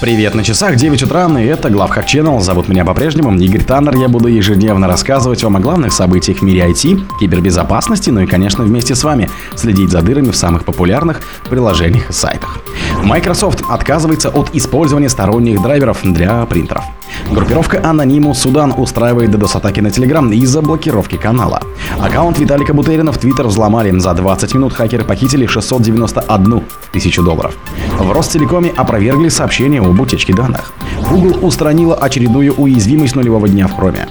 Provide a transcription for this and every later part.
Привет на часах, 9 утра, и это Главхак Channel. Зовут меня по-прежнему Игорь Таннер. Я буду ежедневно рассказывать вам о главных событиях в мире IT, кибербезопасности, ну и, конечно, вместе с вами следить за дырами в самых популярных приложениях и сайтах. Microsoft отказывается от использования сторонних драйверов для принтеров. Группировка Anonymous Судан устраивает DDoS-атаки на Telegram из-за блокировки канала. Аккаунт Виталика Бутерина в Твиттер взломали. За 20 минут хакеры похитили 691 тысячу долларов. В Ростелекоме опровергли сообщение об утечке данных. Google устранила очередную уязвимость нулевого дня в Chrome.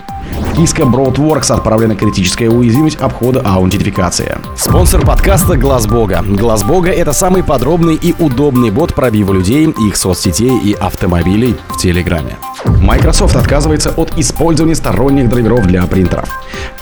Киска Broadworks отправлена критическая уязвимость обхода аутентификации. Спонсор подкаста Глаз Бога. Глаз Бога это самый подробный и удобный бот пробива людей, их соцсетей и автомобилей в Телеграме. Microsoft отказывается от использования сторонних драйверов для принтеров.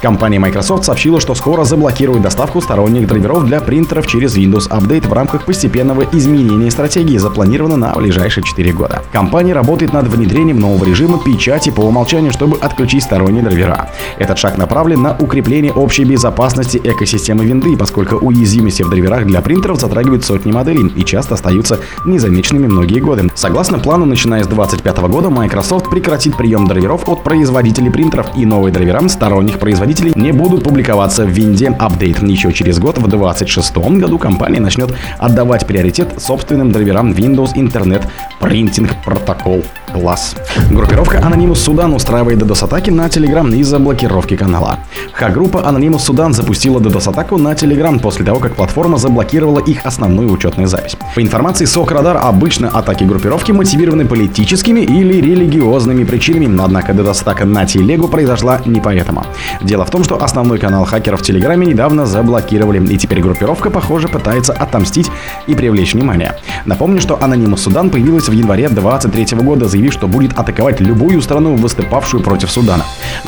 Компания Microsoft сообщила, что скоро заблокирует доставку сторонних драйверов для принтеров через Windows Update в рамках постепенного изменения стратегии, запланировано на ближайшие 4 года. Компания работает над внедрением нового режима печати по умолчанию, чтобы отключить сторонние драйвера. Этот шаг направлен на укрепление общей безопасности экосистемы винды, поскольку уязвимости в драйверах для принтеров затрагивают сотни моделей и часто остаются незамеченными многие годы. Согласно плану, начиная с 2025 года Microsoft прекратит прием драйверов от производителей принтеров и новые драйвера сторонних производителей не будут публиковаться в винде Update. Еще через год, в 2026 году, компания начнет отдавать приоритет собственным драйверам Windows Internet Printing Protocol Plus. Группировка Anonymous Судан устраивает DDoS-атаки на Telegram из-за блокировки канала. Х-группа Anonymous Судан запустила DDoS-атаку на Telegram после того, как платформа заблокировала их основную учетную запись. По информации Radar, обычно атаки группировки мотивированы политическими или религиозными причинами, однако DDoS-атака на Телегу произошла не поэтому. Дело в том, что основной канал хакеров в Телеграме недавно заблокировали, и теперь группировка, похоже, пытается отомстить и привлечь внимание. Напомню, что Anonymous Судан появилась в январе 2023 года, заявив, что будет атаковать любую страну, выступавшую против Судана.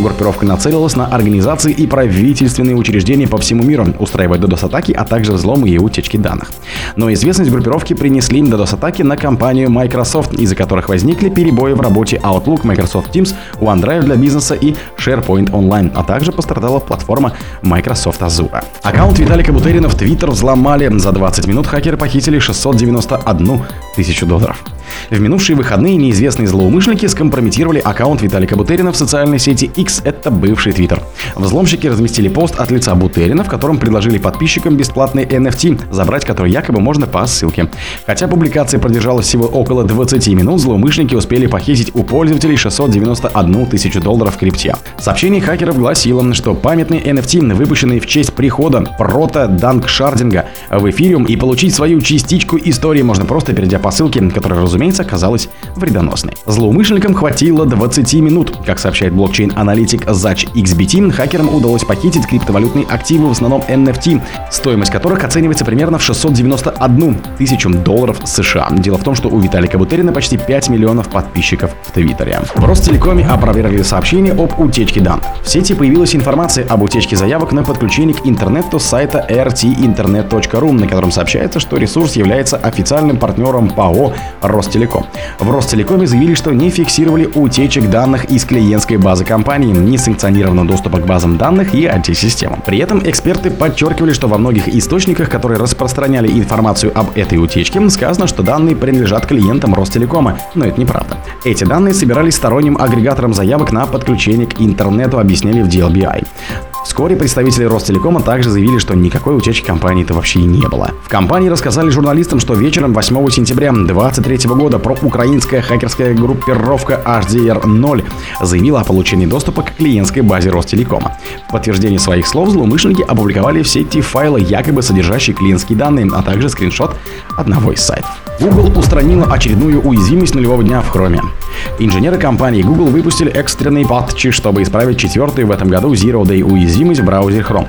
Группировка нацелилась на организации и правительственные учреждения по всему миру, устраивая DDoS-атаки, а также взломы и утечки данных. Но известность группировки принесли DDoS-атаки на компанию Microsoft, из-за которых возникли перебои в работе Outlook, Microsoft Teams, OneDrive для бизнеса и SharePoint Online, а также пострадала платформа Microsoft Azure. Аккаунт Виталика Бутерина в Twitter взломали. За 20 минут хакеры похитили 691 тысячу долларов. В минувшие выходные неизвестные злоумышленники скомпрометировали аккаунт Виталика Бутерина в социальной сети X, это бывший Твиттер. Взломщики разместили пост от лица Бутерина, в котором предложили подписчикам бесплатный NFT, забрать который якобы можно по ссылке. Хотя публикация продержалась всего около 20 минут, злоумышленники успели похитить у пользователей 691 тысячу долларов в крипте. Сообщение хакеров гласило, что памятный NFT, выпущенный в честь прихода прото Данкшардинга в эфириум и получить свою частичку истории можно просто перейдя по ссылке, которая, разумеется, оказалась вредоносной. Злоумышленникам хватило 20 минут. Как сообщает блокчейн-аналитик Zach XBT, хакерам удалось похитить криптовалютные активы, в основном NFT, стоимость которых оценивается примерно в 691 тысячу долларов США. Дело в том, что у Виталика Бутерина почти 5 миллионов подписчиков в Твиттере. В Ростелекоме опровергли сообщение об утечке данных. В сети появилась информация об утечке заявок на подключение к интернету с сайта rtinternet.ru, на котором сообщается, что ресурс является официальным партнером ПАО Ростелеком. В Ростелекоме заявили, что не фиксировали утечек данных из клиентской базы компании, несанкционированного доступа к базам данных и IT-системам. При этом эксперты подчеркивали, что во многих источниках, которые распространяли информацию об этой утечке, сказано, что данные принадлежат клиентам Ростелекома, но это неправда. Эти данные собирались сторонним агрегатором заявок на подключение к интернету, объяснили в DLBI. Вскоре представители Ростелекома также заявили, что никакой утечки компании-то вообще и не было. В компании рассказали журналистам, что вечером 8 сентября 2023 года проукраинская хакерская группировка HDR-0 заявила о получении доступа к клиентской базе Ростелекома. В подтверждение своих слов злоумышленники опубликовали в сети файлы, якобы содержащие клиентские данные, а также скриншот одного из сайтов. Google устранила очередную уязвимость нулевого дня в Chrome. Инженеры компании Google выпустили экстренные патчи, чтобы исправить четвертую в этом году Zero Day уязвимость в браузере Chrome.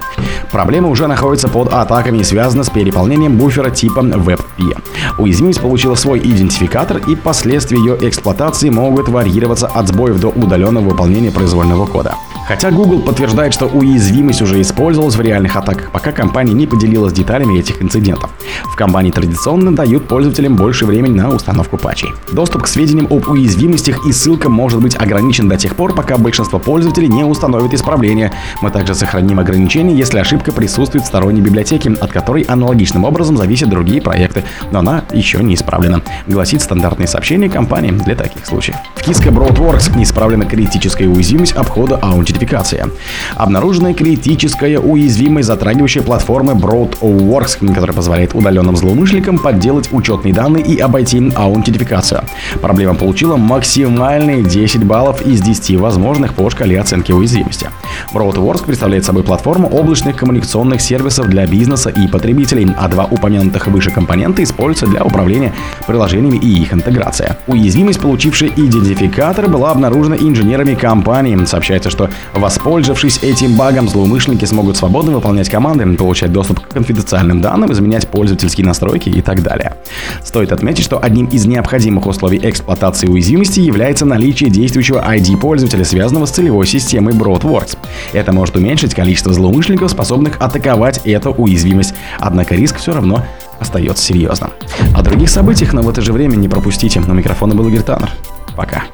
Проблема уже находится под атаками и связана с переполнением буфера типа WebP. Уязвимость получила свой идентификатор и последствия ее эксплуатации могут варьироваться от сбоев до удаленного выполнения произвольного кода. Хотя Google подтверждает, что уязвимость уже использовалась в реальных атаках, пока компания не поделилась деталями этих инцидентов. В компании традиционно дают пользователям больше времени на установку патчей. Доступ к сведениям об уязвимостях и ссылкам может быть ограничен до тех пор, пока большинство пользователей не установит исправление. Мы также сохраним ограничения, если ошибка присутствует в сторонней библиотеке, от которой аналогичным образом зависят другие проекты, но она еще не исправлена, гласит стандартное сообщение компании для таких случаев. В Киска Broadworks не исправлена критическая уязвимость обхода аутентификации. Обнаружена критическая уязвимость, затрагивающая платформы Broadworks, которая позволяет удаленным злоумышленникам подделать учетные данные и обойти аутентификацию. Проблема получила максимальные 10 баллов из 10 возможных по шкале оценки уязвимости. Broadworks представляет собой платформу облачных коммуникационных сервисов для бизнеса и потребителей, а два упомянутых выше компонента используются для управления приложениями и их интеграция. Уязвимость, получившая идентификатор, была обнаружена инженерами компании. Сообщается, что воспользовавшись этим багом, злоумышленники смогут свободно выполнять команды, получать доступ к конфиденциальным данным, изменять пользовательские настройки и так далее. Стоит отметить, что одним из необходимых условий эксплуатации уязвимости является наличие действующего ID пользователя, связанного с целевой системой Broadworks. Это может уменьшить количество злоумышленников, способных атаковать эту уязвимость, однако риск все равно остается серьезным. О других событиях, но в это же время не пропустите. На микрофона был Игорь Таннер. Пока.